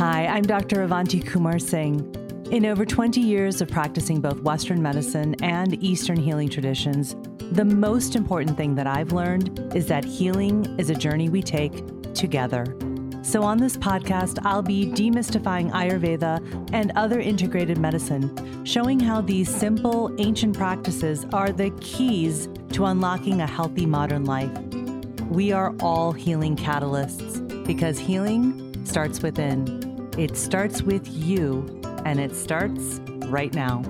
Hi, I'm Dr. Avanti Kumar Singh. In over 20 years of practicing both Western medicine and Eastern healing traditions, the most important thing that I've learned is that healing is a journey we take together. So, on this podcast, I'll be demystifying Ayurveda and other integrated medicine, showing how these simple, ancient practices are the keys to unlocking a healthy modern life. We are all healing catalysts because healing starts within. It starts with you and it starts right now.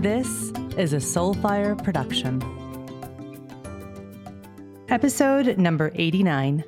This is a Soulfire production. Episode number 89.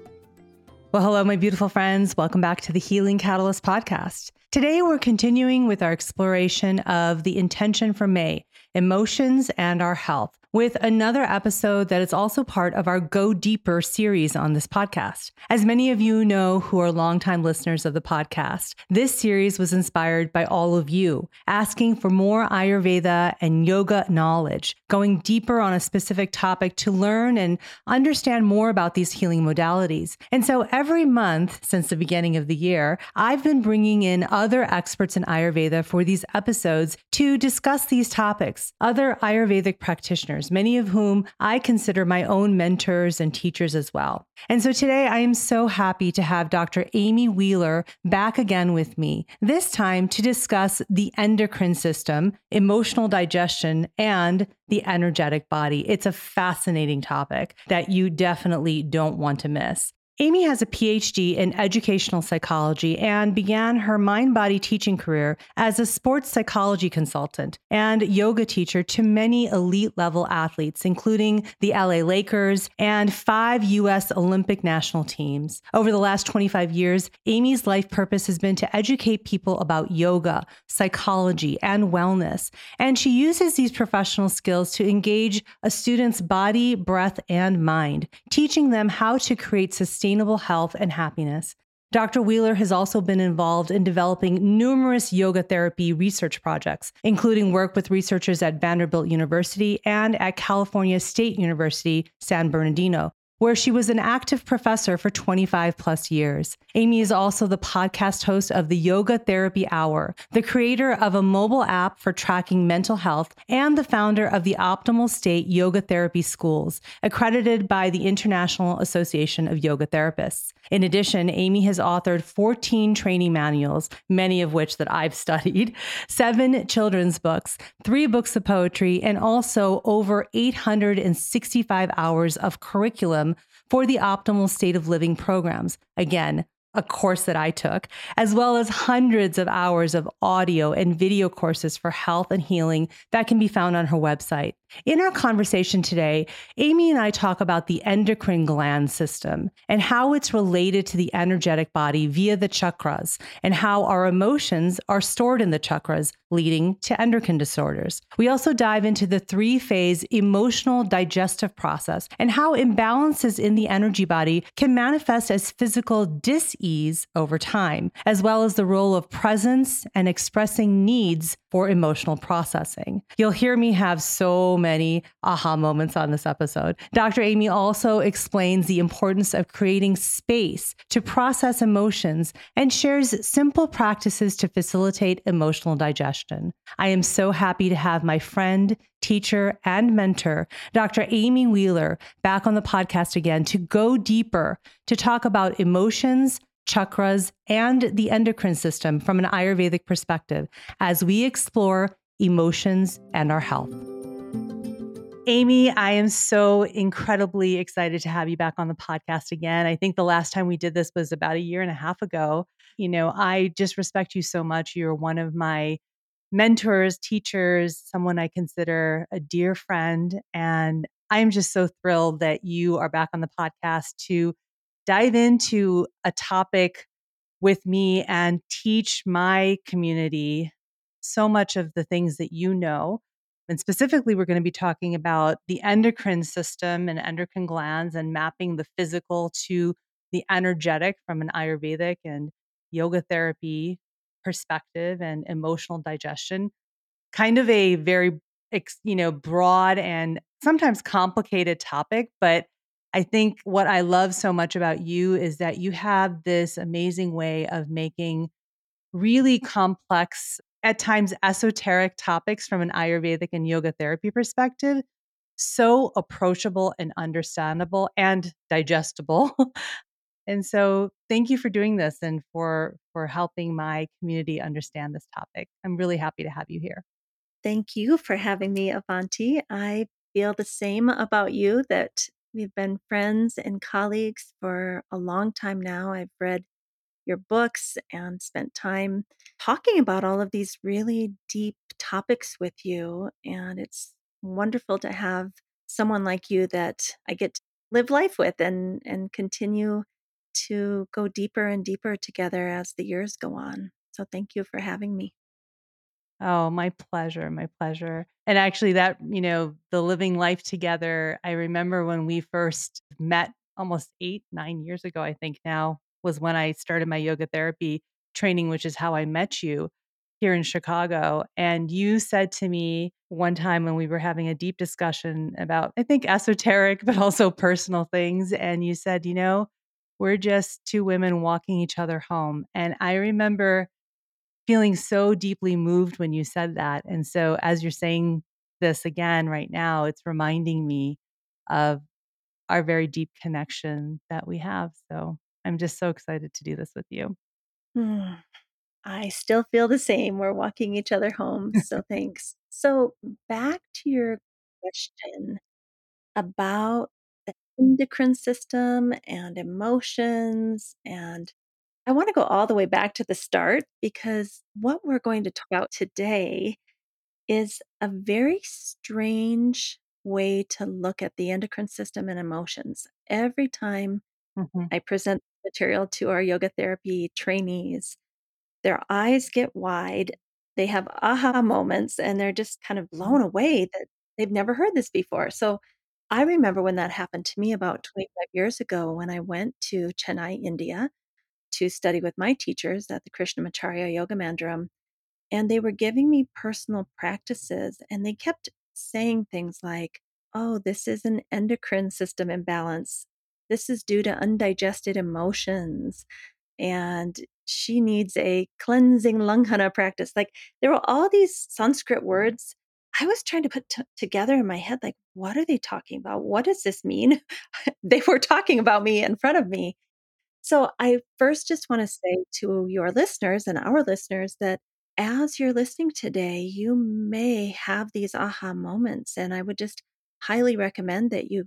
Well, hello, my beautiful friends. Welcome back to the Healing Catalyst podcast. Today, we're continuing with our exploration of the intention for May, emotions and our health with another episode that is also part of our Go Deeper series on this podcast. As many of you know who are longtime listeners of the podcast, this series was inspired by all of you asking for more Ayurveda and yoga knowledge, going deeper on a specific topic to learn and understand more about these healing modalities. And so every month since the beginning of the year, I've been bringing in other experts in Ayurveda for these episodes to discuss these topics, other Ayurvedic practitioners many of whom I consider my own mentors and teachers as well. And so today I am so happy to have Dr. Amy Wheeler back again with me, this time to discuss the endocrine system, emotional digestion, and the energetic body. It's a fascinating topic that you definitely don't want to miss. Amy has a PhD in educational psychology and began her mind body teaching career as a sports psychology consultant and yoga teacher to many elite level athletes, including the LA Lakers and five U.S. Olympic national teams. Over the last 25 years, Amy's life purpose has been to educate people about yoga, psychology, and wellness. And she uses these professional skills to engage a student's body, breath, and mind, teaching them how to create sustainable sustainable health and happiness. Dr. Wheeler has also been involved in developing numerous yoga therapy research projects, including work with researchers at Vanderbilt University and at California State University, San Bernardino, where she was an active professor for 25 plus years. Amy is also the podcast host of the Yoga Therapy Hour, the creator of a mobile app for tracking mental health, and the founder of the Optimal State Yoga Therapy Schools, accredited by the International Association of Yoga Therapists. In addition, Amy has authored 14 training manuals, many of which that I've studied, seven children's books, three books of poetry, and also over 865 hours of curriculum for the optimal state of living programs. Again, a course that I took, as well as hundreds of hours of audio and video courses for health and healing that can be found on her website. In our conversation today, Amy and I talk about the endocrine gland system and how it's related to the energetic body via the chakras and how our emotions are stored in the chakras, leading to endocrine disorders. We also dive into the three phase emotional digestive process and how imbalances in the energy body can manifest as physical dis ease over time, as well as the role of presence and expressing needs for emotional processing. You'll hear me have so many aha moments on this episode. Dr. Amy also explains the importance of creating space to process emotions and shares simple practices to facilitate emotional digestion. I am so happy to have my friend, teacher, and mentor, Dr. Amy Wheeler, back on the podcast again to go deeper to talk about emotions, chakras, and the endocrine system from an Ayurvedic perspective as we explore emotions and our health. Amy, I am so incredibly excited to have you back on the podcast again. I think the last time we did this was about a year and a half ago. You know, I just respect you so much. You're one of my mentors, teachers, someone I consider a dear friend. And I'm just so thrilled that you are back on the podcast to dive into a topic with me and teach my community so much of the things that you know. And specifically, we're going to be talking about the endocrine system and endocrine glands and mapping the physical to the energetic from an Ayurvedic and yoga therapy perspective and emotional digestion. Kind of a very, you know, broad and sometimes complicated topic, but I think what I love so much about you is that you have this amazing way of making really complex, at times esoteric topics from an Ayurvedic and yoga therapy perspective so approachable and understandable and digestible. and so thank you for doing this and for for helping my community understand this topic. I'm really happy to have you here. Thank you for having me, Avanti. I feel the same about you that we've been friends and colleagues for a long time now. I've read your books and spent time talking about all of these really deep topics with you. And it's wonderful to have someone like you that I get to live life with and, and continue to go deeper and deeper together as the years go on. So thank you for having me. Oh, my pleasure, my pleasure. And actually that, you know, the living life together, I remember when we first met almost 8, 9 years ago, I think now, was when I started my yoga therapy training, which is how I met you here in Chicago. And you said to me one time when we were having a deep discussion about, I think, esoteric, but also personal things. And you said, you know, we're just two women walking each other home. And I remember feeling so deeply moved when you said that. And so, as you're saying this again right now, it's reminding me of our very deep connection that we have. So, I'm just so excited to do this with you. Hmm. I still feel the same. We're walking each other home. So thanks. So, back to your question about the endocrine system and emotions. And I want to go all the way back to the start because what we're going to talk about today is a very strange way to look at the endocrine system and emotions. Every time Mhm. I present material to our yoga therapy trainees, their eyes get wide. They have aha moments and they're just kind of blown away that they've never heard this before. So I remember when that happened to me about 25 years ago when I went to Chennai, India to study with my teachers at the Krishnamacharya Yoga Mandiram. And they were giving me personal practices and they kept saying things like, oh, this is an endocrine system imbalance. This is due to undigested emotions and she needs a cleansing langhana practice. Like there were all these Sanskrit mm. words I was trying to put t- together in my head, like, what are they talking about? What does this mean? they were talking about me in front of me. So I first just want to say to your listeners and our listeners that as you're listening today, you may have these aha moments. And I would just highly recommend that you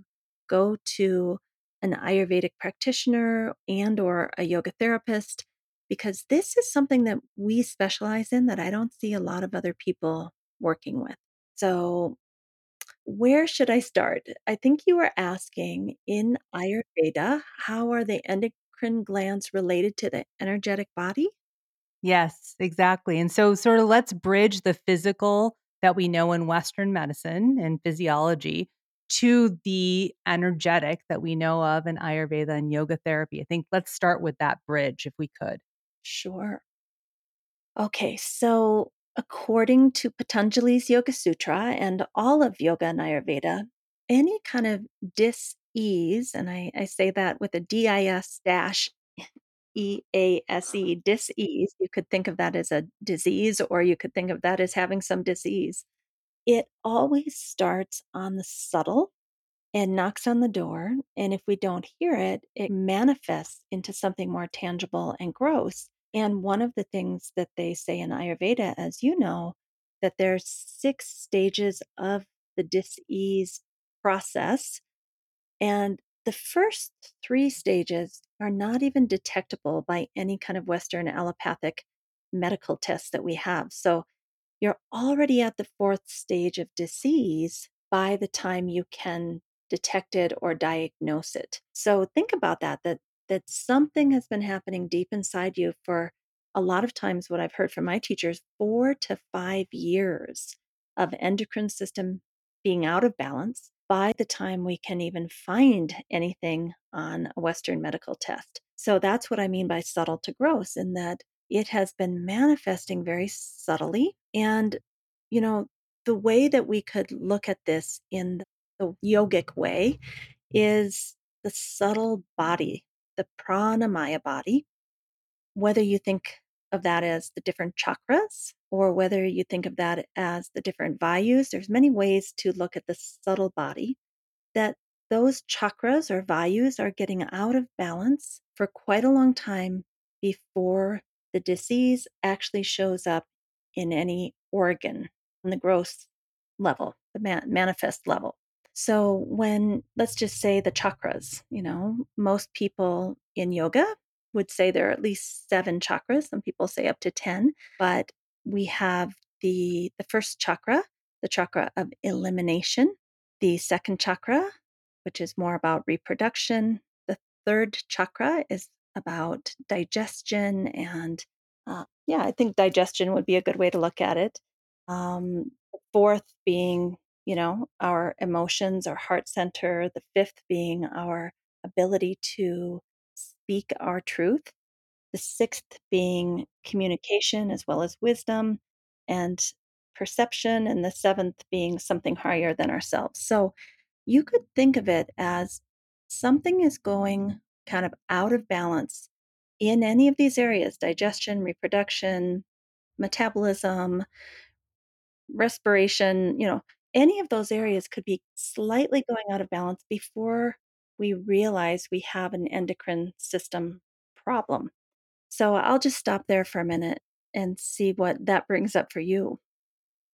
go to an Ayurvedic practitioner and or a yoga therapist because this is something that we specialize in that I don't see a lot of other people working with. So where should I start? I think you were asking in Ayurveda, how are the endocrine glands related to the energetic body? Yes, exactly. And so, sort of, let's bridge the physical that we know in Western medicine and physiology to the energetic that we know of in Ayurveda and yoga therapy. I think let's start with that bridge if we could. Sure. Okay, so according to Patanjali's Yoga Sutra and all of Yoga and Ayurveda, any kind of dis-ease, and I, I say that with a D-I-S dash E-A-S-E, dis-ease, you could think of that as a disease, or you could think of that as having some disease. It always starts on the subtle and knocks on the door. And if we don't hear it, it manifests into something more tangible and gross. And one of the things that they say in Ayurveda, as you know, that there's six stages of the dis-ease process. And the first three stages are not even detectable by any kind of Western allopathic medical tests that we have. So you're already at the fourth stage of disease by the time you can detect it or diagnose it. So think about that that that something has been happening deep inside you for a lot of times what I've heard from my teachers 4 to 5 years of endocrine system being out of balance by the time we can even find anything on a western medical test. So that's what I mean by subtle to gross in that it has been manifesting very subtly. And, you know, the way that we could look at this in the yogic way is the subtle body, the pranamaya body, whether you think of that as the different chakras or whether you think of that as the different vayus, there's many ways to look at the subtle body that those chakras or vayus are getting out of balance for quite a long time before the disease actually shows up in any organ on the gross level, the man- manifest level. So, when let's just say the chakras, you know, most people in yoga would say there are at least seven chakras. Some people say up to 10, but we have the, the first chakra, the chakra of elimination, the second chakra, which is more about reproduction. The third chakra is about digestion and uh, yeah, I think digestion would be a good way to look at it. Um, fourth being, you know, our emotions, our heart center. The fifth being our ability to speak our truth. The sixth being communication as well as wisdom and perception. And the seventh being something higher than ourselves. So you could think of it as something is going kind of out of balance in any of these areas digestion, reproduction, metabolism, respiration, you know, any of those areas could be slightly going out of balance before we realize we have an endocrine system problem. So I'll just stop there for a minute and see what that brings up for you.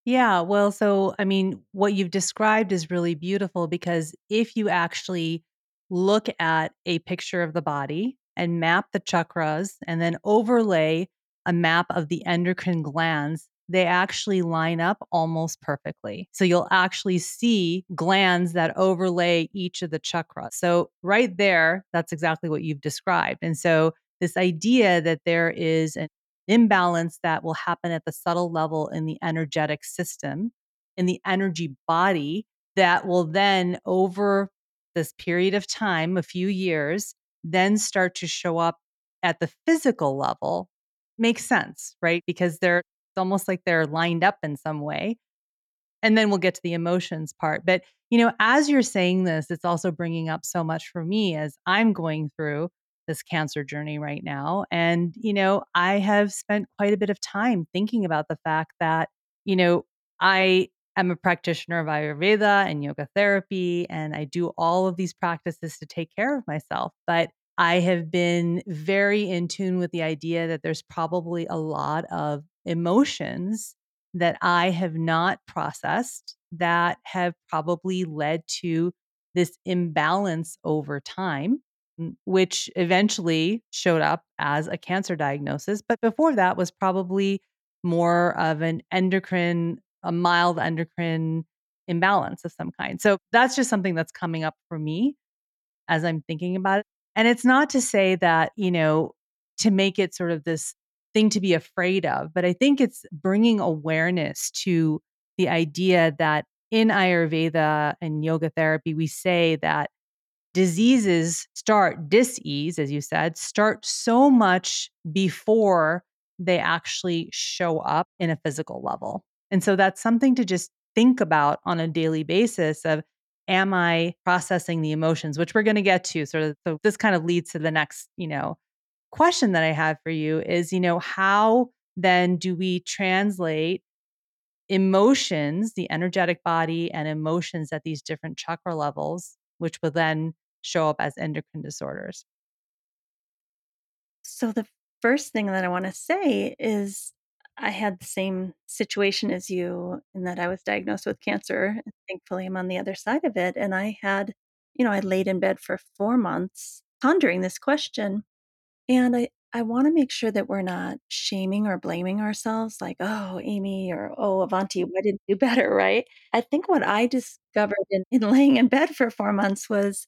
Yeah, well, so I mean, what you've described is really beautiful because if you actually look at a picture of the body and map the chakras and then overlay a map of the endocrine glands, they actually line up almost perfectly. So you'll actually see glands that overlay each of the chakras. So right there, that's exactly what you've described. And so this idea that there is an imbalance that will happen at the subtle level in the energetic system, in the energy body, that will then, over this period of time, a few years, then start to show up at the physical level makes sense, right? Because they're it's almost like they're lined up in some way. And then we'll get to the emotions part. But, you know, as you're saying this, it's also bringing up so much for me as I'm going through this cancer journey right now. And, you know, I have spent quite a bit of time thinking about the fact that, you know, I am a practitioner of Ayurveda and yoga therapy, and I do all of these practices to take care of myself. But I have been very in tune with the idea that there's probably a lot of emotions that I have not processed that have probably led to this imbalance over time, which eventually showed up as a cancer diagnosis. But before that was probably more of an endocrine, a mild endocrine imbalance of some kind. So that's just something that's coming up for me as I'm thinking about it. And it's not to say that, you know, to make it sort of this thing to be afraid of, but I think it's bringing awareness to the idea that in Ayurveda and yoga therapy, we say that diseases start, disease, as you said, start so much before they actually show up in a physical level. And so that's something to just think about on a daily basis of am I processing the emotions, which we're going to get to sort of. So this kind of leads to the next, you know, question that I have for you is, you know, how then do we translate emotions, the energetic body and emotions at these different chakra levels, which will then show up as endocrine disorders? So the first thing that I want to say is I had the same situation as you in that I was diagnosed with cancer. And thankfully, I'm on the other side of it. And I had, you know, I laid in bed for four months pondering this question. And I, I want to make sure that we're not shaming or blaming ourselves like, oh, Amy or oh, Avanti, mm-hmm. why didn't you do better? Right. I think what I discovered in, in laying in bed for four months was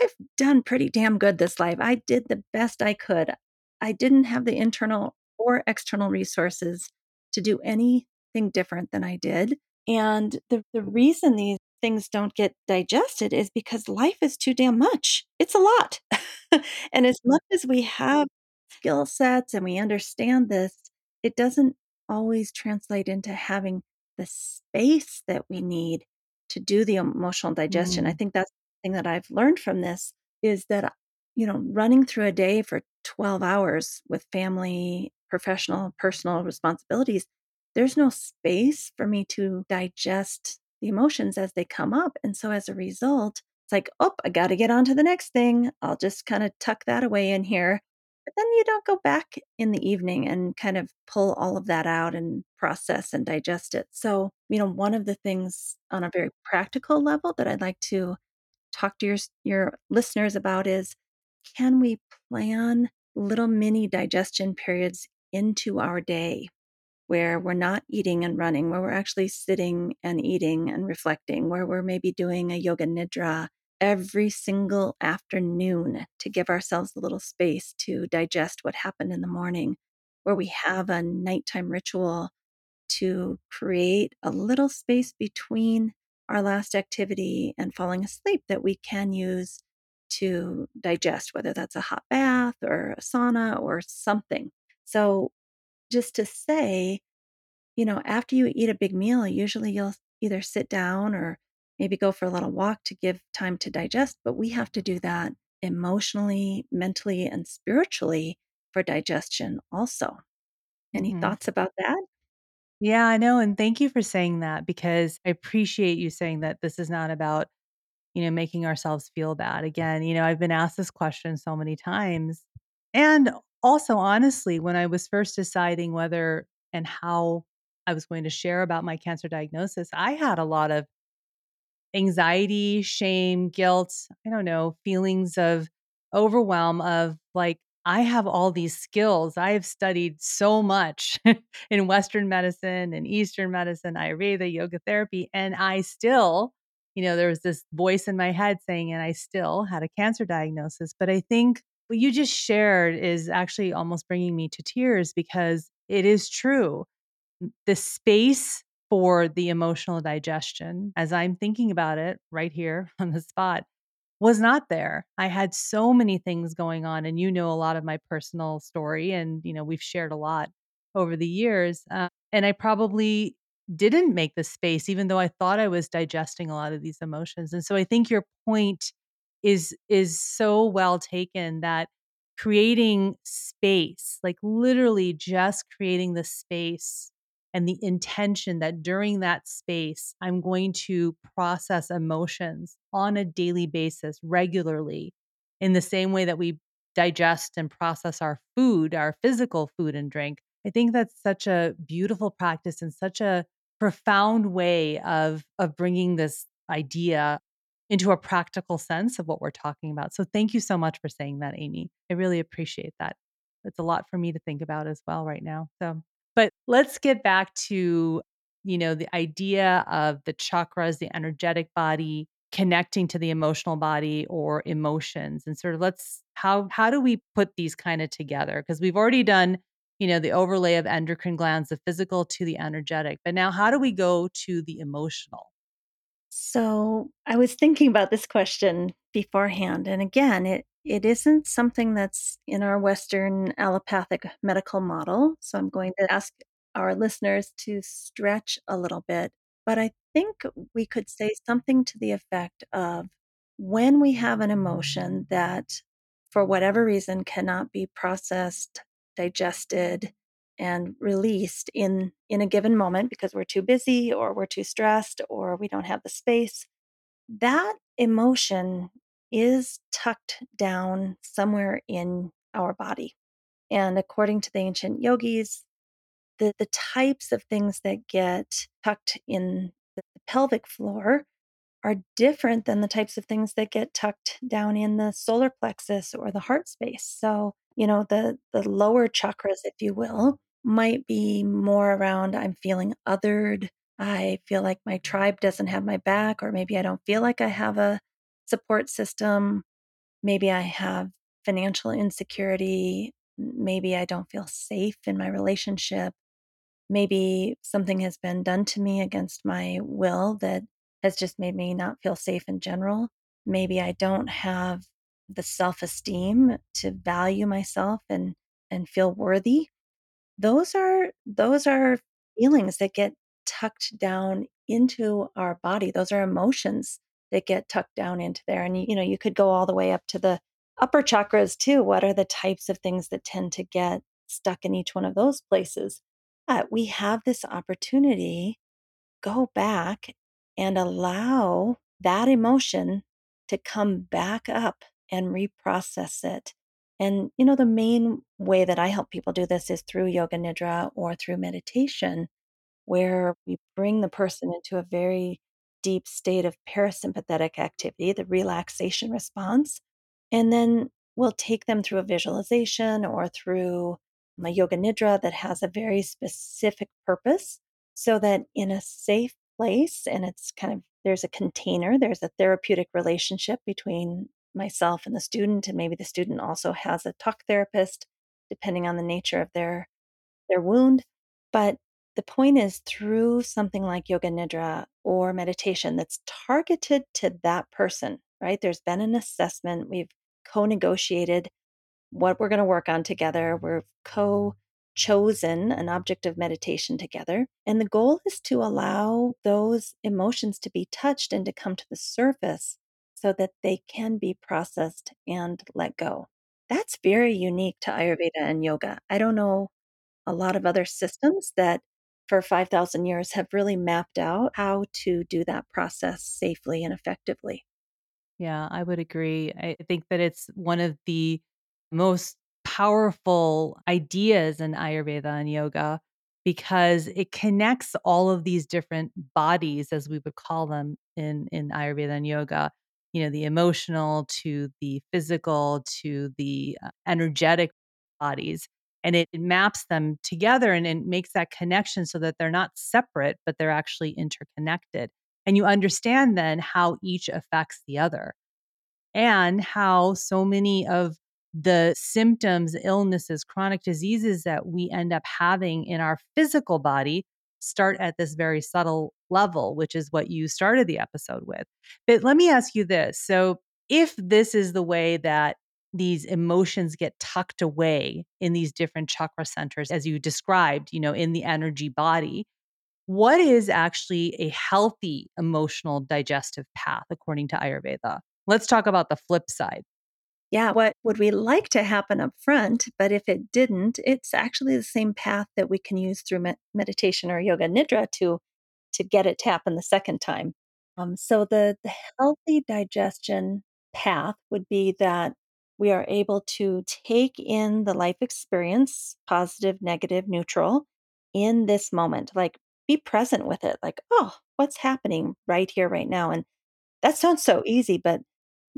I've done pretty damn good this life. I did the best I could. I didn't have the internal or external resources to do anything different than I did. And the, the reason these things don't get digested is because life is too damn much. It's a lot. and as much as we have skill sets and we understand this, it doesn't always translate into having the space that we need to do the emotional digestion. I Mm. think that's the thing that I've learned from this is that, you know, running through a day for 12 hours with family, professional, personal responsibilities, there's no space for me to digest the emotions as they come up. And so as a result, it's like, oh, I got to get on to the next thing. I'll just kind of tuck that away in here. But then you don't go back in the evening and kind of pull all of that out and process and digest it. So, you know, one of the things on a very practical level that I'd like to talk to your your listeners about is can we plan little mini digestion periods into our day where we're not eating and running, where we're actually sitting and eating and reflecting, where we're maybe doing a yoga nidra every single afternoon to give ourselves a little space to digest what happened in the morning, where we have a nighttime ritual to create a little space between our last activity and falling asleep that we can use to digest, whether that's a hot bath or a sauna or something. So, just to say, you know, after you eat a big meal, usually you'll either sit down or maybe go for a little walk to give time to digest, but we have to do that emotionally, mentally, and spiritually for digestion also. Any Mhm. thoughts about that? Yeah, I know, and thank you for saying that because I appreciate you saying that this is not about, you know, making ourselves feel bad. Again, you know, I've been asked this question so many times. And also, honestly, when I was first deciding whether and how I was going to share about my cancer diagnosis, I had a lot of anxiety, shame, guilt, I don't know, feelings of overwhelm of like, I have all these skills. I have studied so much in Western medicine and Eastern medicine, Ayurveda, yoga therapy, and I still, you know, there was this voice in my head saying, and I still had a cancer diagnosis. But I think what you just shared is actually almost bringing me to tears because it is true the space for the emotional digestion, as I'm thinking about it right here on the spot, was not there. I had so many things going on, and you know a lot of my personal story, and you know we've shared a lot over the years. Uh, and I probably didn't make the space, even though I thought I was digesting a lot of these emotions. And so I think your point is is so well taken that creating space, like literally just creating the space and the intention that during that space, I'm going to process emotions on a daily basis regularly in the same way that we digest and process our food, our physical food and drink. I think that's such a beautiful practice and such a profound way of of bringing this idea into a practical sense of what we're talking about. So thank you so much for saying that, Amy. I really appreciate that. It's a lot for me to think about as well right now. So but let's get back to, you know, the idea of the chakras, the energetic body connecting to the emotional body or emotions and sort of let's how how do we put these kind of together? Because we've already done, you know, the overlay of endocrine glands, the physical to the energetic. But now how do we go to the emotional? So I was thinking about this question beforehand, and again, it it isn't something that's in our Western allopathic medical model. So I'm going to ask our listeners to stretch a little bit. But I think we could say something to the effect of when we have an emotion that, for whatever reason, cannot be processed, digested, and released in in a given moment because we're too busy or we're too stressed or we don't have the space that emotion is tucked down somewhere in our body and according to the ancient yogis the, the types of things that get tucked in the pelvic floor are different than the types of things that get tucked down in the solar plexus or the heart space. So, you know, the the lower chakras, if you will, might be more around I'm feeling othered. I feel like my tribe doesn't have my back, or maybe I don't feel like I have a support system. Maybe I have financial insecurity. Maybe I don't feel safe in my relationship maybe something has been done to me against my will that has just made me not feel safe in general. Maybe I don't have the self-esteem to value myself and and feel worthy. Those are those are feelings that get tucked down into our body. Those are emotions that get tucked down into there. And, you know, you could go all the way up to the upper chakras too. What are the types of things that tend to get stuck in each one of those places? But we have this opportunity go back and allow that emotion to come back up and reprocess it. And, you know, the main way that I help people do this is through yoga nidra or through meditation, where we bring the person into a very deep state of parasympathetic activity, the relaxation response. And then we'll take them through a visualization or through my yoga nidra that has a very specific purpose so that in a safe place and it's kind of there's a container there's a therapeutic relationship between myself and the student and maybe the student also has a talk therapist depending on the nature of their their wound but the point is through something like yoga nidra or meditation that's targeted to that person right there's been an assessment we've co-negotiated what we're going to work on together we're co chosen an object of meditation together. And the goal is to allow those emotions to be touched and to come to the surface so that they can be processed and let go. That's very unique to Ayurveda and yoga. I don't know a lot of other systems that for 5,000 years have really mapped out how to do that process safely and effectively. Yeah, I would agree. I think that it's one of the most powerful ideas in Ayurveda and yoga because it connects all of these different bodies, as we would call them in, in Ayurveda and yoga, you know, the emotional to the physical to the uh, energetic bodies. And it, it maps them together and it makes that connection so that they're not separate, but they're actually interconnected. And you understand then how each affects the other and how so many of the symptoms, illnesses, chronic diseases that we end up having in our physical body start at this very subtle level, which is what you started the episode with. But let me ask you this. So, if this is the way that these emotions get tucked away in these different chakra centers, as you described, you know, in the energy body, what is actually a healthy emotional digestive path according to Ayurveda? Let's talk about the flip side. Yeah, what would we like to happen up front? But if it didn't, it's actually the same path that we can use through meditation or yoga nidra to to get it to happen the second time. Um, so the the healthy digestion path would be that we are able to take in the life experience, positive, negative, neutral, in this moment. Like be present with it. Like, oh, what's happening right here, right now? And that sounds so easy, but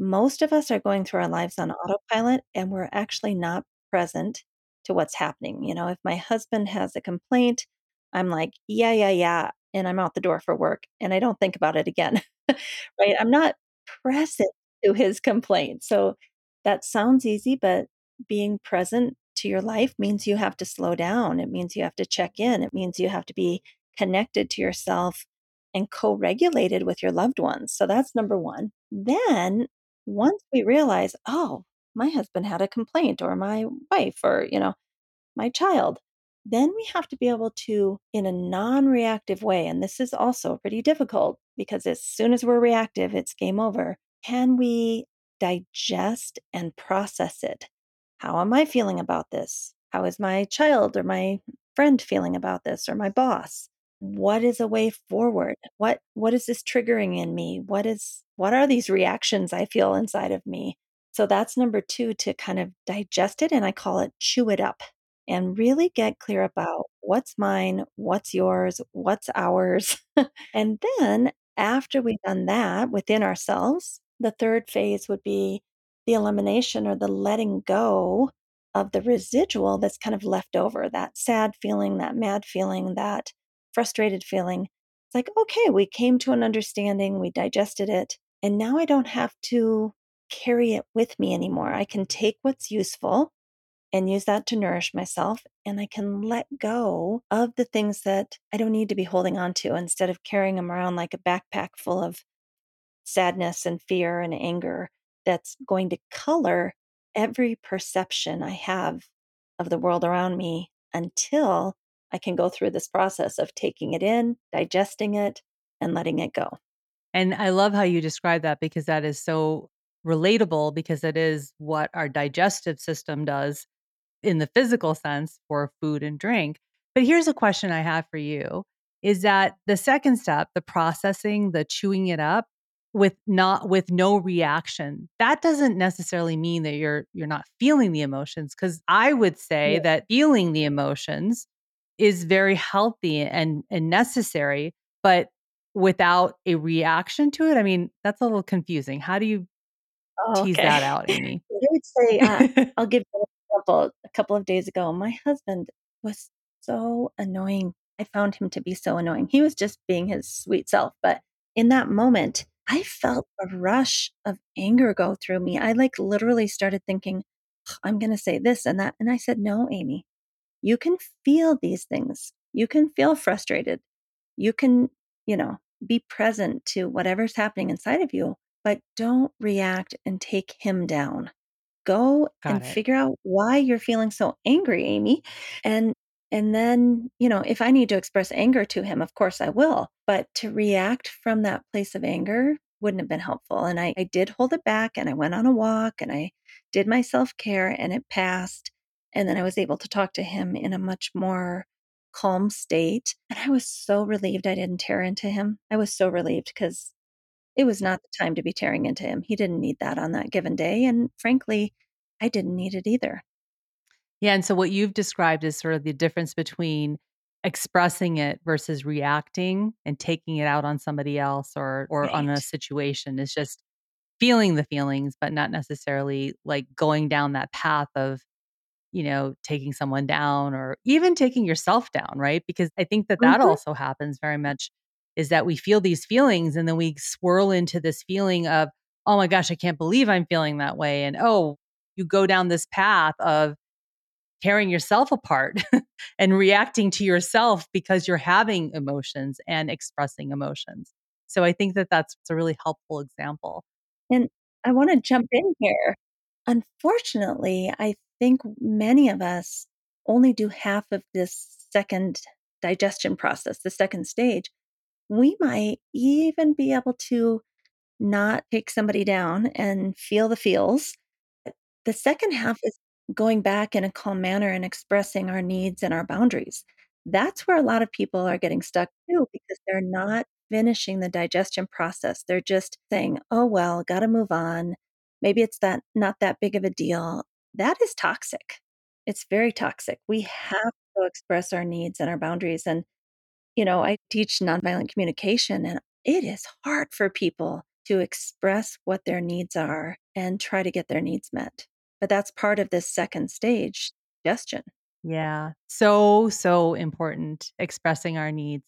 most of us are going through our lives on mm-hmm. autopilot and we're actually not present to what's happening. You know, if my husband has a complaint, I'm like, yeah, yeah, yeah. And I'm out the door for work and I don't think about it again. right. I'm not present to his complaint. So that sounds easy, but being present to your life means you have to slow down. It means you have to check mm-hmm. in. It means you have to be connected to yourself and co regulated with your loved ones. So that's number one. Then once we realize, oh, my husband had a complaint or my wife or, you know, my child, then we have to be able to, in a non reactive way, and this is also pretty difficult because as soon as we're reactive, it's game over. Can we digest and process it? How am I feeling about this? How is my child or my friend feeling about this or my boss? What is a way forward? What what is this triggering in me? What is what are these reactions i feel inside of me? So that's number 2 to kind of digest it and i call it chew it up and really get clear about what's mine what's yours what's ours and then after we've done that within ourselves the third phase would be the elimination or the letting go of the residual that's kind of left over that sad feeling that mad feeling that frustrated feeling. It's like, okay, we came to an understanding, we digested it, and now I don't have to carry it with me anymore. I can take what's useful and use that to nourish myself. And I can let go of the things that I don't need to be holding on to instead of carrying them around like a backpack full of sadness and fear and anger that's going to color every perception I have of the world around me until I can go through this process of taking it in, digesting it, and letting it go. And I love how you describe that because that is so relatable because it is what our digestive system does in the physical sense for food and drink. But here's a question I have for you is that the second step, the processing, the chewing it up with not with no reaction. That doesn't necessarily mean that you're you're not feeling the emotions cuz I would say Yeah. that feeling the emotions is very healthy and and necessary, but without a reaction to it, I mean, that's a little confusing. How do you Oh, tease okay. that out, Amy? I would say, uh, I'll give you an example. A couple of days ago, my husband was so annoying. I found him to be so annoying. He was just being his sweet self, but in that moment, I felt a rush of anger go through me. I, like, literally started thinking, "I'm gonna say this and that," and I said, "No, Amy, you can feel these things. You can feel frustrated. You can, you know, be present to whatever's happening inside of you, but don't react and take him down. Go Got and it. figure out why you're feeling so angry, Amy, and and then, you know, if I need to express anger to him, of course I will, but to react from that place of anger wouldn't have been helpful, and I I did hold it back, and I went on a walk, and I did my self-care, and it passed, and then I was able to talk to him in a much more calm state, and I was so relieved I didn't tear into him. I was so relieved because it was not the time to be tearing into him. He didn't need that on that given day, and frankly, I didn't need it either. Yeah, and so what you've described is sort of the difference between expressing it versus reacting and taking it out on somebody else or or on a situation. is just feeling the feelings, but not necessarily, like, going down that path of, you know, taking someone down or even taking yourself down, right? Because I think that that Mhm. also happens very much is that we feel these feelings and then we swirl into this feeling of, "Oh my gosh, I can't believe I'm feeling that way," and, oh, you go down this path of tearing yourself apart and reacting to yourself because you're having emotions and expressing emotions. So I think that that's a really helpful example. And I wanna jump in here. Unfortunately, I think many of us only do half of this 2nd digestion process, the 2nd stage. We might even be able to not take somebody down and feel the feels. The 2nd half is going back in a calm manner and expressing our needs and our boundaries. That's where a lot of people are getting stuck too because they're not finishing the digestion process. They're just saying, "Oh, well, gotta move on. Maybe it's that not that big of a deal." That is toxic. It's very toxic. We have to express our needs and our boundaries, and, you know, I teach nonviolent communication, and it is hard for people to express what their needs are and try to get their needs met. But that's part of this 2nd stage, gestion. Yeah. So, so important, expressing our needs.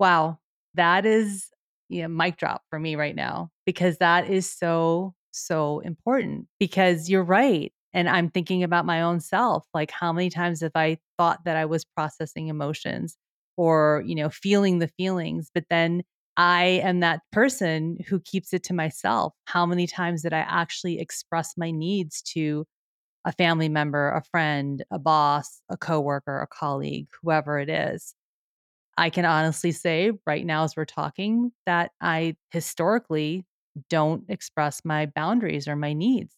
Wow. That is yeah, mic drop for me right now because that is so, so important because you're right, and I'm thinking about my own self, like, how many times have I thought that I was processing emotions or, you know, feeling the feelings, but then I am that person who keeps it to myself. How many times did I actually express my needs to a family member, a friend, a boss, a coworker, a colleague, whoever it is? I can honestly say right now as we're talking that I historically don't express my boundaries or my needs,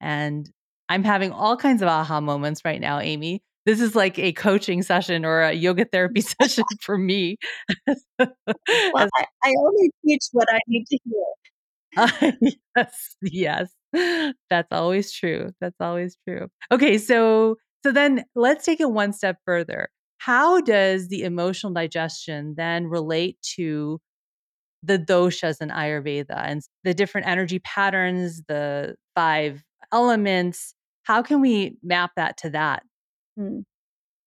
and I'm having all kinds of aha moments right now, Amy. This is like a coaching session or a yoga therapy session for me. Well, I I only teach what I need to hear. Yes, yes. That's always true, that's always true. Okay, so so then let's take it one step further. How does the emotional digestion then relate to the doshas in Ayurveda and the different energy patterns, the 5 elements? How can we map that to that? Mm.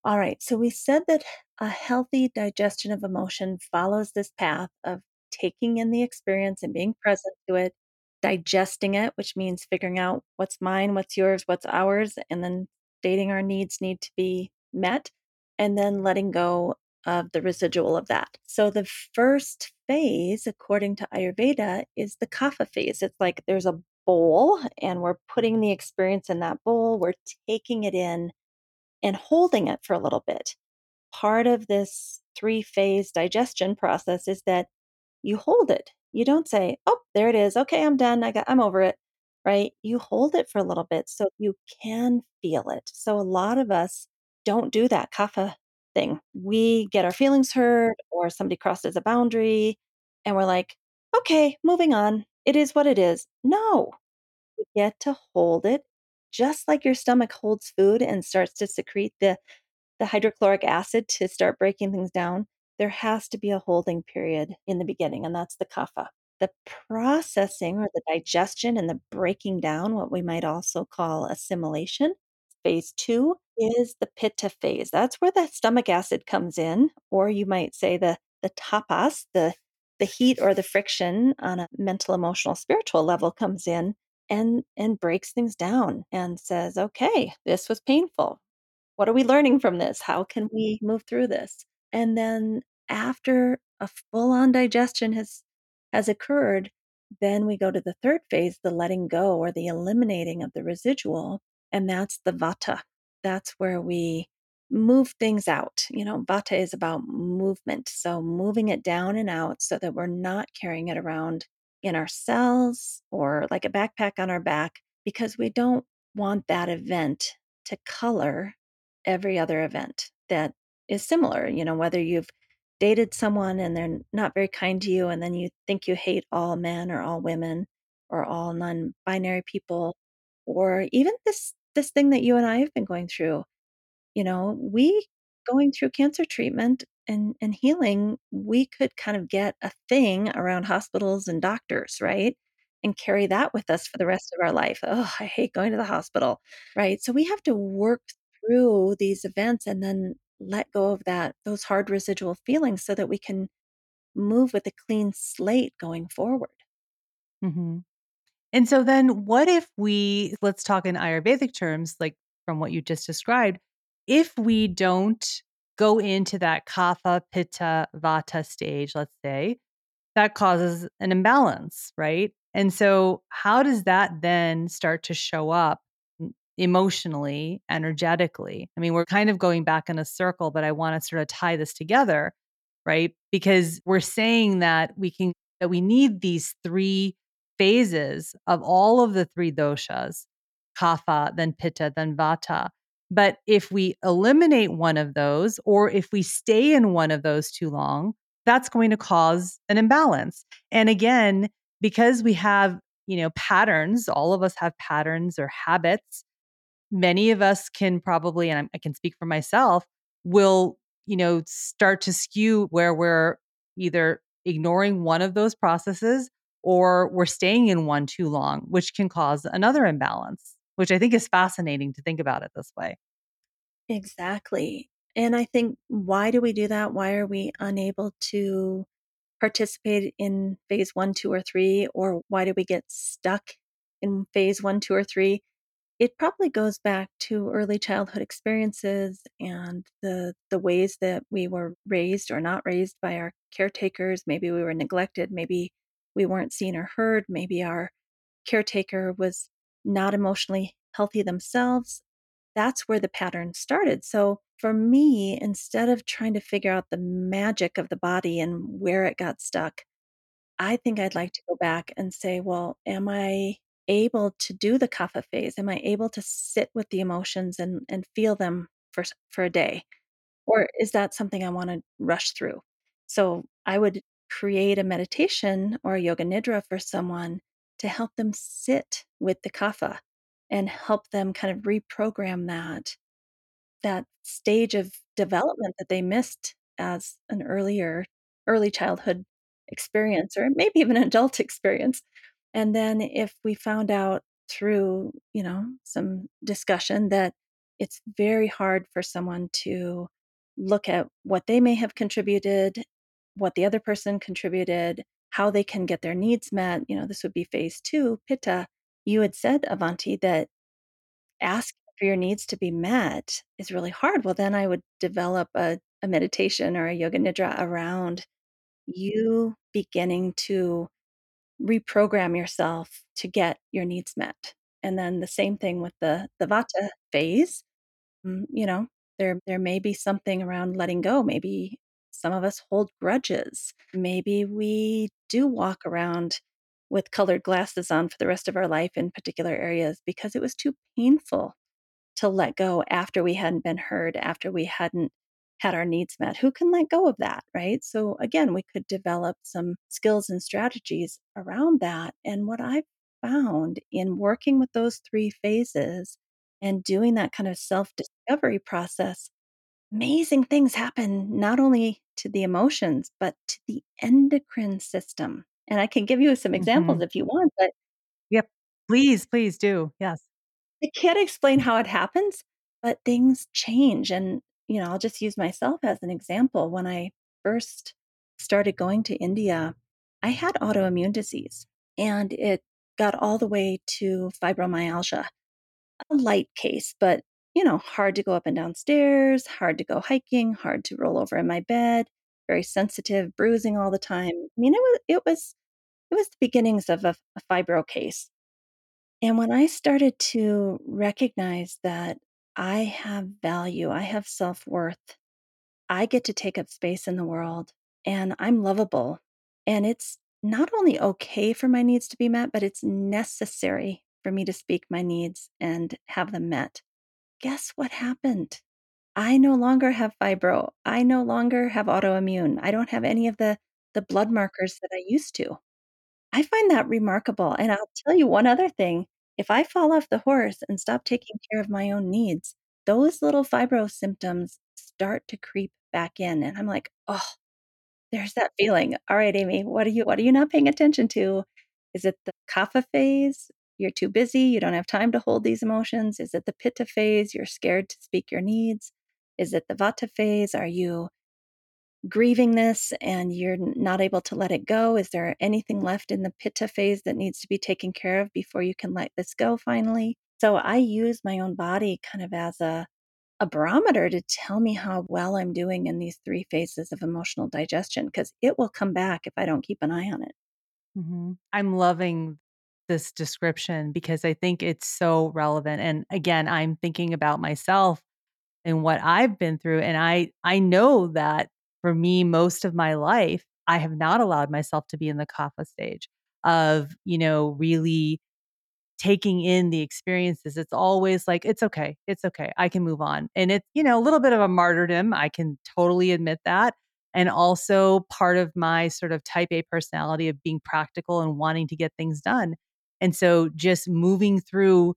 Alright, so we said that a healthy digestion of emotion follows this path of taking in the experience and being present to it, digesting it, which means figuring out what's mine, what's yours, what's ours, and then stating our needs need to be met, and then letting go of the residual of that. So the first phase, according to Ayurveda, is the Kapha phase. It's like there's a bowl, and we're putting the experience in that bowl, we're taking it in and holding it for a little bit. Part of this three-phase digestion process is that you hold it. You don't say, "Oh, there it is. Okay, I'm done. I got I'm over it." Right? You hold it for a little bit so you can feel it. So a lot of us don't do that kapha thing. We get our feelings hurt or somebody crosses a boundary and we're like, "Okay, moving on. It is what it is." No, you get to hold it just like your stomach holds food and starts to secrete the the hydrochloric acid to start breaking things down. There has to be a holding period in the beginning, and that's the kapha. The processing or the digestion and the breaking down, what we might also call assimilation, phase 2 is the pitta phase. That's where the stomach acid comes in, or you might say the the tapas, the the heat or the friction on a mental, emotional, spiritual level comes in and and breaks things down and says, "Okay, this was painful. What are we learning from this? How can we move through this?" And then after a full-on digestion has has occurred, then we go to the 3rd phase, the letting go or the eliminating of the residual, and that's the vata. That's where we move things out. You know, vata is about movement, so moving it down and out so that we're not carrying it around in our cells or like a backpack on our back because we don't want that event to color every other event that is similar. You know, whether you've dated someone and they're not very kind to you and then you think you hate all men or all women or all non-binary people or even this this thing that you and I have been going through. You know, we going through cancer treatment and and healing, we could kind of get a thing around hospitals and doctors, right? And carry that with us for the rest of our life. Oh, I hate going to the hospital." Right? So we have to work through these events and then let go of that those hard residual feelings so that we can move with a clean slate going forward. Mhm. And so then what if we let's talk in Ayurvedic terms, like from what you just described, if we don't go into that kapha, pitta, vata stage, let's say, that causes an imbalance, right? And so how does that then start to show up emotionally, energetically? I mean, we're kind of going back in a circle, but I wanna sort of tie this together, right? Because we're saying that we can that we need these 3 phases of all of the 3 doshas, kapha, then pitta, then vata. But if we eliminate one of those, or if we stay in one of those too long, that's going to cause an imbalance. And again, because we have, you know, patterns, all of us have patterns or habits. Many of us can probably, and I'm can speak for myself, will, you know, start to skew where we're either ignoring one of those processes or we're staying in one too long, which can cause another imbalance, which I think is fascinating to think about it this way. Exactly. And I think why do we do that? Why are we unable to participate in phase 1, 2, or 3? Or why do we get stuck in phase 1, 2, or 3? It probably goes back to early childhood experiences and the the ways that we were raised or not raised by our caretakers. Maybe we were neglected, maybe we weren't seen or heard, maybe our caretaker was not emotionally healthy themselves. That's where the pattern started. So, for me, instead of trying to figure out the magic of the body and where it got stuck, I think I'd like to go back and say, "Well, am I able to do the kapha phase? Am I able to sit with the emotions and and feel them for for a day? Or is that something I wanna rush through?" So, I would create a meditation or a yoga nidra for someone to help them sit with the kapha and help them kind of reprogram that that stage of development that they missed as an earlier early childhood experience or maybe even an adult experience. And then if we found out through, you know, some discussion that it's very hard for someone to look at what they may have contributed, what the other person contributed, how they can get their needs met, you know, this would be phase 2, pitta. You had said, Avanti, that asking for your needs to be met is really hard. Well, then I would develop a a meditation or a yoga nidra around you beginning to reprogram yourself to get your needs met. And then the same thing with the the vata phase. Mm, you know, there there may be something around letting go, maybe Some of us hold grudges. Maybe we do walk around with colored glasses on for the rest of our life in particular areas because it was too painful to let go after we hadn't been heard, after we hadn't had our needs met. Who can let go of that, right? So, again, we could develop some skills and strategies around that. And what I've found in working with those three phases and doing that kind of self discovery process, amazing things happen not only to the emotions, but to the endocrine system. And I can give you some examples Mhm. if you want, but Yep. Please, please do. Yes. I can't explain how it happens, but things change. And, you know, I'll just use myself as an example. When I first started going to India, I had autoimmune disease and it got all the way to fibromyalgia, a light case, but, you know, hard to go up and down stairs, hard to go hiking, hard to roll over in my bed, very sensitive, bruising all the time. I mean, it was, it was, it was the beginnings of a, a fibro case. And when I started to recognize that I have value, I have self worth, I get to take up space in the world and I'm lovable. And it's not only okay for my needs to be met, but it's necessary for me to speak my needs and have them met. Guess what happened? I no longer have fibro. I no longer have autoimmune. I don't have any of the, the blood markers that I used to. I find that remarkable, and I'll tell you one other thing, if I fall off the horse and stop taking care of my own needs, those little fibro symptoms start to creep back in, and I'm like, "Oh, there's that feeling. All right, Amy, what are you what are you not paying attention to? Is it the kapha phase? You're too busy, you don't have time to hold these emotions? Is it the pitta phase? You're scared to speak your needs? Is it the vata phase? Are you grieving this and you're not able to let it go? Is there anything left in the pitta phase that needs to be taken care of before you can let this go finally? So I use my own body kind of as a a barometer to tell me how well I'm doing in these three phases of emotional digestion because it will come back if I don't keep an eye on it. Mhm. I'm loving this description because I think it's so relevant. And again, I'm thinking about myself and what I've been through. And I I know that for me, most of my life, I have not allowed myself to be in the kapha stage of, you know, really taking in the experiences. It's always like, it's okay. It's okay. I can move on. And it's, you know, a little bit of a martyrdom. I can totally admit that. And also part of my sort of type A personality of being practical and wanting to get things done. And so just moving through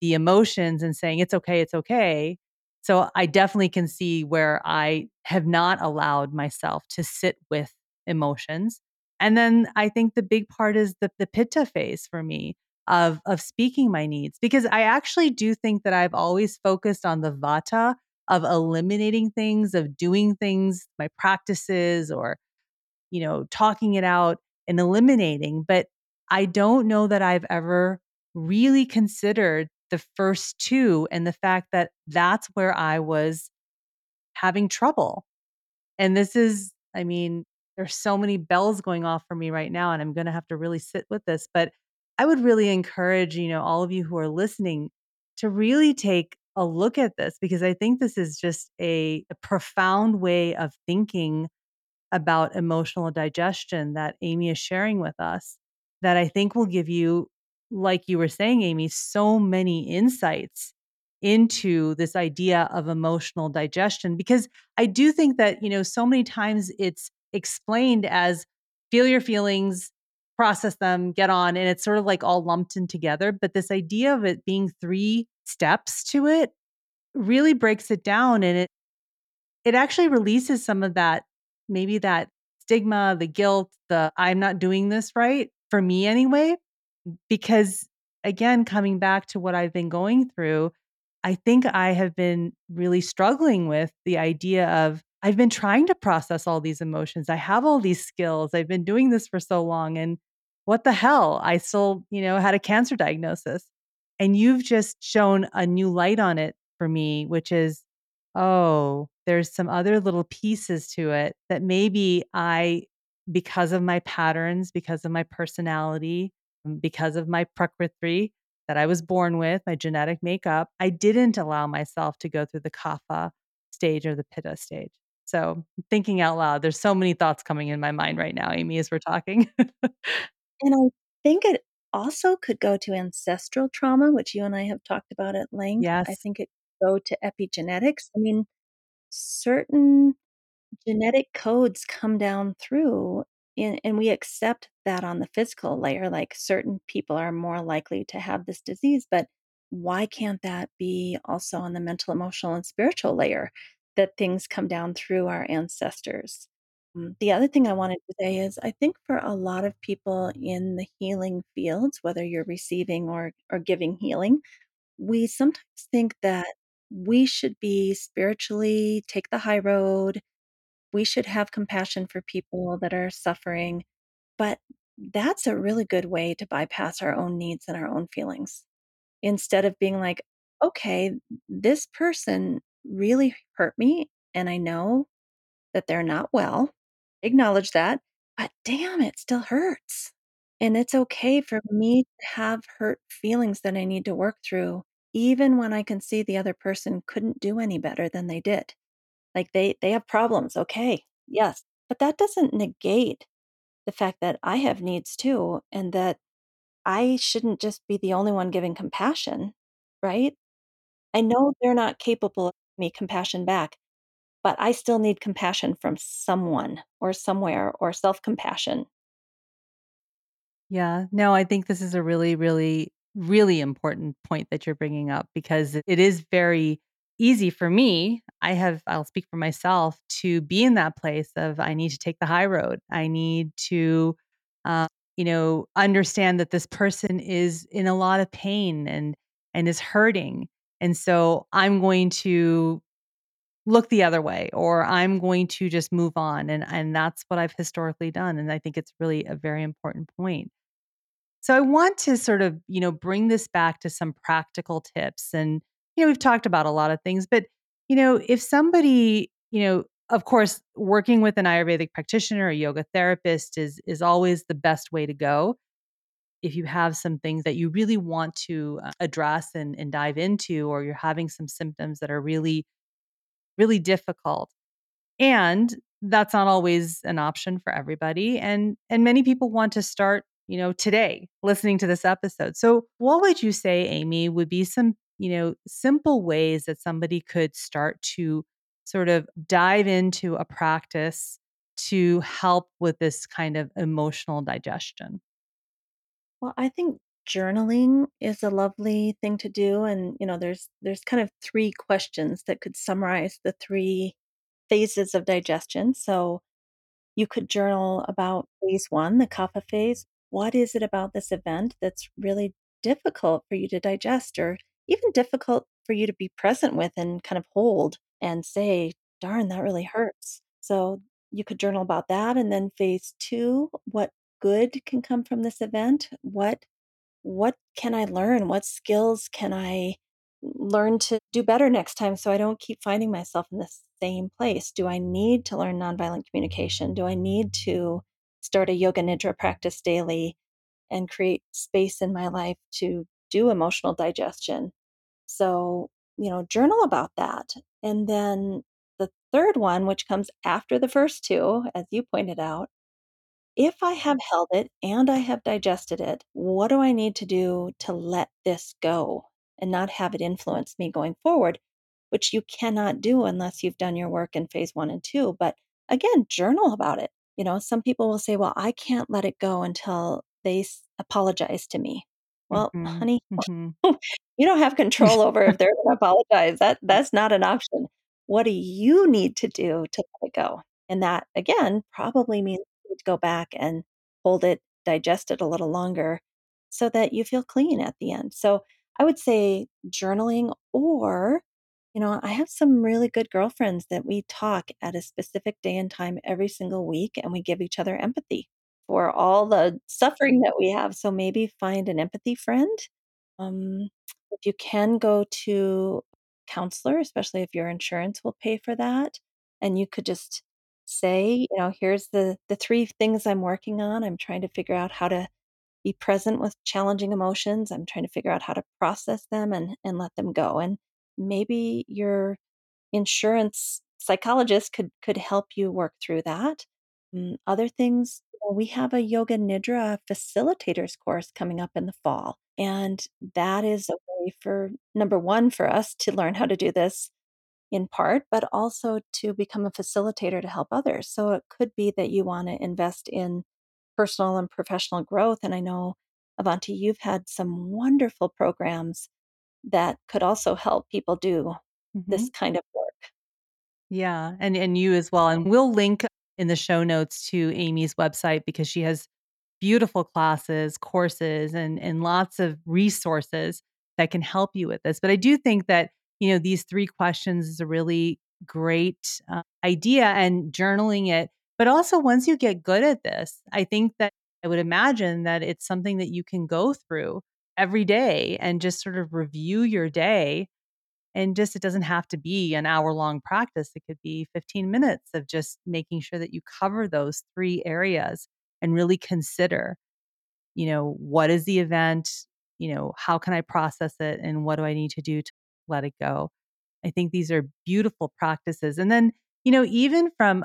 the emotions and saying, it's okay, it's okay. So I definitely can see where I have not allowed myself to sit with emotions. And then I think the big part is the, the pitta phase for me of of speaking my needs because I actually do think that I've always focused on the vata of eliminating things, of doing things, my practices or you know, talking it out and eliminating. But I don't know that I've ever really considered the first two and the fact that that's where I was having trouble. And this is, I mean, there's so many bells going off for me right now, and I'm going to have to really sit with this. But I would really encourage, you know, all of you who are listening to really take a look at this because I think this is just a, a profound way of thinking about emotional digestion that Amy is sharing with us that I think will give you, like you were saying, Amy, so many insights into this idea of emotional digestion. Because I do think that, you know, so many times it's explained as feel your feelings, process them, get on, and it's sort of like all lumped in together. But this idea of it being three steps to it really breaks it down and it it actually releases some of that maybe that stigma, the guilt, the I'm not doing this right, for me anyway, because again, coming back to what I've been going through, I think I have been really struggling with the idea of I've been trying to process all these emotions. I have all these skills. I've been doing this for so long and what the hell? I still, you know, had a cancer diagnosis. And you've just shown a new light on it for me, which is Oh, there's some other little pieces to it that maybe I because of my patterns, because of my personality, because of my prakriti that I was born with, my genetic makeup, I didn't allow myself to go through the kapha stage or the pitta stage. So, thinking out loud, there's so many thoughts coming in my mind right now, Amy, as we're talking. And I think it also could go to ancestral trauma, which you and I have talked about at length. Yes. I think it could go to epigenetics. I mean, certain genetic codes come down through and and we accept that on the physical layer, like certain people are more likely to have this disease, but why can't that be also on the mental, emotional, and spiritual layer that things come down through our ancestors? Mm, the other thing I wanted to say is I think for a lot of people in the healing fields, whether you're receiving or or giving healing, we sometimes think that we should be spiritually take the high road, we should have compassion for people that are suffering, but that's a really good way to bypass our own needs and our own feelings. Instead of being like, "Okay, this person really hurt me, and I know that they're not well. Acknowledge that, but damn, it still hurts. And it's okay for me to have hurt feelings that I need to work through, even when I can see the other person couldn't do any better than they did. Like they they have problems, okay, yes, but that doesn't negate the fact that I have needs too, and that I shouldn't just be the only one giving compassion, right? I know they're not capable of me compassion back, but I still need compassion from someone or somewhere or self-compassion. Yeah. No, I think this is a really, really, really important point that you're bringing up because it is very easy for me. I have, I'll speak for myself, to be in that place of I need to take the high road. I need to, uh, you know, understand that this person is in a lot of pain and and is hurting, and so I'm going to look the other way or I'm going to just move on, and and that's what I've historically done, and I think it's really a very important point. So I want to sort of, you know, bring this back to some practical tips. And, you know, we've talked about a lot of things, but, you know, if somebody, you know, of course, working with an Ayurvedic practitioner, or yoga therapist is is always the best way to go. If you have some things that you really want to uh, address and, and dive into, or you're having some symptoms that are really, really difficult, and that's not always an option for everybody, and and many people want to start, you know, today listening to this episode. So, what would you say, Amy, would be some, you know, simple ways that somebody could start to sort of dive into a practice to help with this kind of emotional digestion? Well, I think journaling is a lovely thing to do, and, you know, there's there's kind of 3 questions that could summarize the 3 phases of digestion. So, you could journal about phase 1, the kapha phase. What is it about this event that's really difficult for you to digest or even difficult for you to be present with and kind of hold and say, "Darn, that really hurts." So, you could journal about that, and then phase 2, what good can come from this event? What what can I learn? What skills can I learn to do better next time so I don't keep finding myself in the same place? Do I need to learn nonviolent communication? Do I need to start a yoga nidra practice daily and create space in my life to do emotional digestion? So, you know, journal about that. And then the third one, which comes after the first two, as you pointed out, if I have held it and I have digested it, what do I need to do to let this go and not have it influence me going forward? Which you cannot do unless you've done your work in phase one and two. But again, journal about it. You know, some people will say, well, I can't let it go until they apologize to me. Well, Mhm. honey, Mhm. you don't have control over if they're gonna apologize. That that's not an option. What do you need to do to let it go? And that, again, probably means you need to go back and hold it, digest it a little longer so that you feel clean at the end. So, I would say journaling or, you know, I have some really good girlfriends that we talk at a specific day and time every single week, and we give each other empathy for all the suffering that we have. So maybe find an empathy friend um, if you can go to counselor, especially if your insurance will pay for that, and you could just say, you know, here's the the 3 things I'm working on. I'm trying to figure out how to be present with challenging emotions. I'm trying to figure out how to process them and and let them go. And maybe your insurance psychologist could could help you work through that. Mm, other things, we have a yoga nidra facilitators course coming up in the fall, and that is a way for number 1, for us to learn how to do this in part, but also to become a facilitator to help others. So it could be that you wanna invest in personal and professional growth, and I know, Avanti, you've had some wonderful programs that could also help people do this Mhm. kind of work. Yeah, and and you as well, and we'll link in the show notes to Amy's website because she has beautiful classes, courses, and and lots of resources that can help you with this. But I do think that, you know, these 3 questions is a really great, uh, idea and journaling it. But also once you get good at this, I think that I would imagine that it's something that you can go through every day and just sort of review your day and just it doesn't have to be an hour-long practice. It could be 15 minutes of just making sure that you cover those 3 areas and really consider, you know, what is the event? You know, how can I process it? And what do I need to do to let it go? I think these are beautiful practices. And then, you know, even from,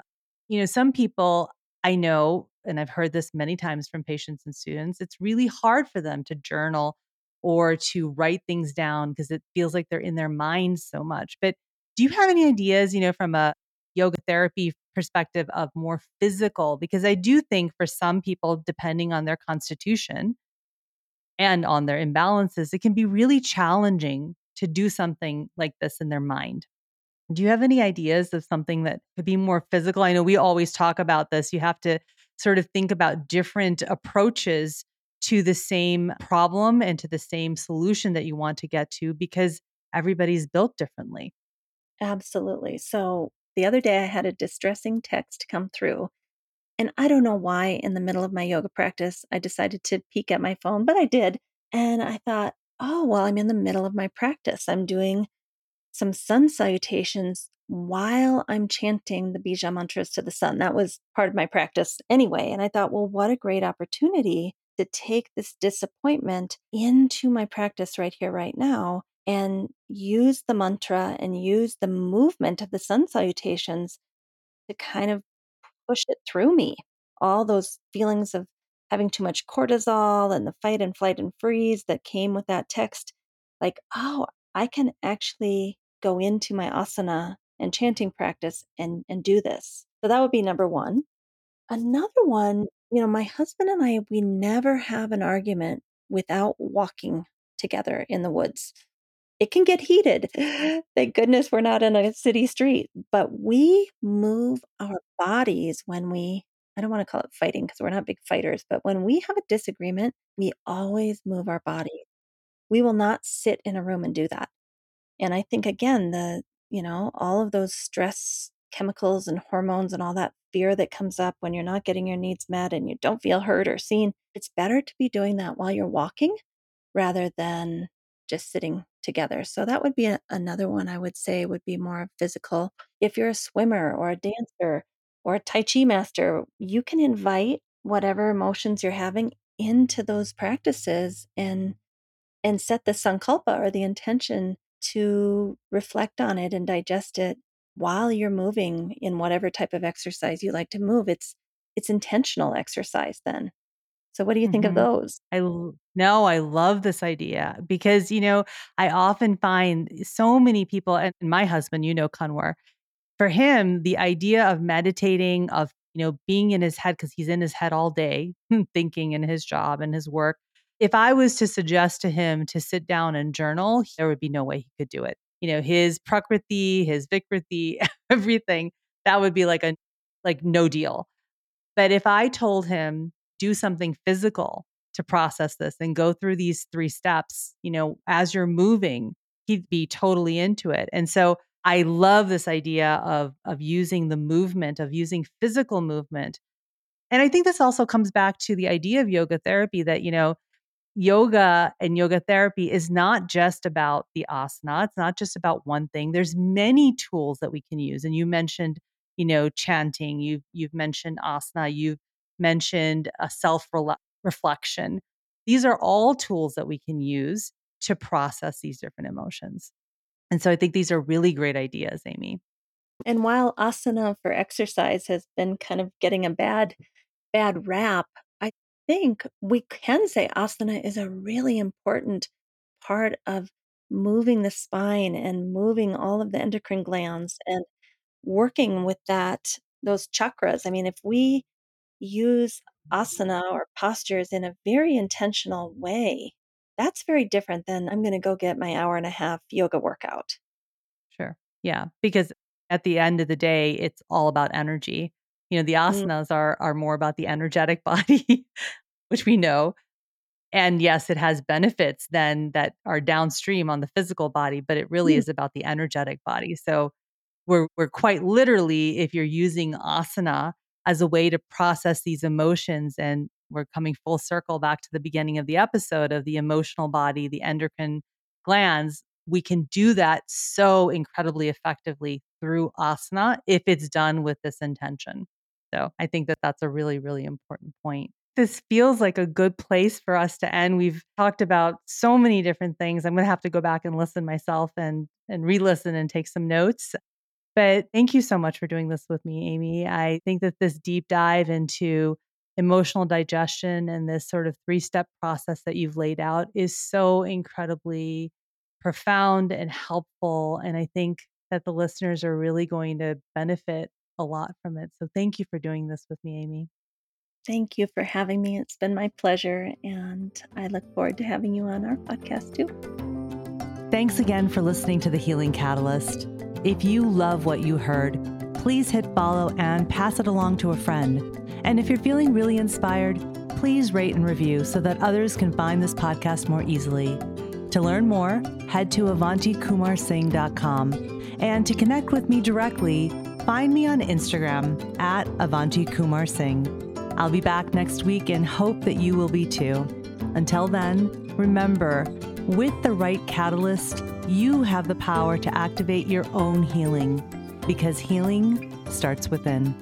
you know, some people I know, and I've heard this many times from patients and students, it's really hard for them to journal or to write things down because it feels like they're in their mind so much. But do you have any ideas, you know, from a yoga therapy perspective of more physical? Because I do think for some people, depending on their constitution and on their imbalances, it can be really challenging to do something like this in their mind. Do you have any ideas of something that could be more physical? I know we always talk about this. You have to sort of think about different approaches to the same problem and to the same solution that you want to get to because everybody's built differently. Absolutely. So the other day I had a distressing text come through, and I don't know why in the middle of my yoga practice I decided to peek at my phone, but I did. And I thought, oh, well, I'm in the middle of my practice. I'm doing some sun salutations while I'm chanting the Bija mantras to the sun. That was part of my practice anyway. And I thought, well, what a great opportunity to take this disappointment into my practice right here, right now, and use the mantra and use the movement of the sun salutations to kind of push it through me. All those feelings of having too much cortisol and the fight and flight and freeze that came with that text, like, oh, I can actually go into my asana and chanting practice and and do this. So that would be number 1. Another one, you know, my husband and I, we never have an argument without walking together in the woods. It can get heated. Thank goodness we're not in a city street, but we move our bodies when we I don't wanna call it fighting because we're not big fighters, but when we have a disagreement, we always move our body. We will not sit in a room and do that. And I think again, the you know, all of those stress chemicals and hormones and all that fear that comes up when you're not getting your needs met and you don't feel heard or seen, it's better to be doing that while you're walking rather than just sitting together. So that would be a, another one I would say would be more physical. If you're a swimmer or a dancer or a Tai Chi master, you can invite whatever emotions you're having into those practices and and set the sankalpa or the intention to reflect on it and digest it while you're moving in whatever type of exercise you like to move. It's it's intentional exercise then. So what do you think of Mhm. those? i no, I love this idea because, you know, I often find so many people and my husband, you know, kunwar for him, the idea of meditating, of, you know, being in his head because he's in his head all day, thinking in his job and his work. If I was to suggest to him to sit down and journal, there would be no way he could do it. You know, his prakriti, his vikriti, everything, that would be like a like no deal. But if I told him, do something physical to process this and go through these 3 steps, you know, as you're moving, he'd be totally into it. And so I love this idea of of using the movement, of using physical movement. And I think this also comes back to the idea of yoga therapy that, you know, yoga and yoga therapy is not just about the asana. It's not just about one thing. There's many tools that we can use. And you mentioned, you know, chanting. You've you've mentioned asana. You've mentioned uh, a self reflection. These are all tools that we can use to process these different emotions. And so I think these are really great ideas, Amy. And while asana for exercise has been kind of getting a bad bad rap, think we can say asana is a really important part of moving the spine and moving all of the endocrine glands and working with that those chakras. I mean, if we use asana or postures in a very intentional way, that's very different than I'm going to go get my hour and a half yoga workout. Sure. Yeah, because at the end of the day, it's all about energy. You know, the Mm, asanas are are more about the energetic body, which we know. And yes, it has benefits then that are downstream on the physical body, but it really mm, is about the energetic body. So we're we're quite literally, if you're using asana as a way to process these emotions, and we're coming full circle back to the beginning of the episode of the emotional body, the endocrine glands, we can do that so incredibly effectively through asana if it's done with this intention. So I think that that's a really, really important point. This feels like a good place for us to end. We've talked about so many different things. I'm going to have to go back and listen myself and and re-listen and take some notes. But thank you so much for doing this with me, Amy. I think that this deep dive into emotional digestion and this sort of three step process that you've laid out is so incredibly profound and helpful. And I think that the listeners are really going to benefit a lot from it. So thank you for doing this with me, Amy. Thank you for having me. It's been my pleasure, and I look forward to having you on our podcast too. Thanks again for listening to The Healing Catalyst. If you love what you heard, please hit follow and pass it along to a friend. And if you're feeling really inspired, please rate and review so that others can find this podcast more easily. To learn more, head to avantikumarsingh.com. And to connect with me directly, find me on Instagram at Avanti Kumar Singh. I'll be back next week and hope that you will be too. Until then, remember, with the right catalyst, you have the power to activate your own healing because healing starts within.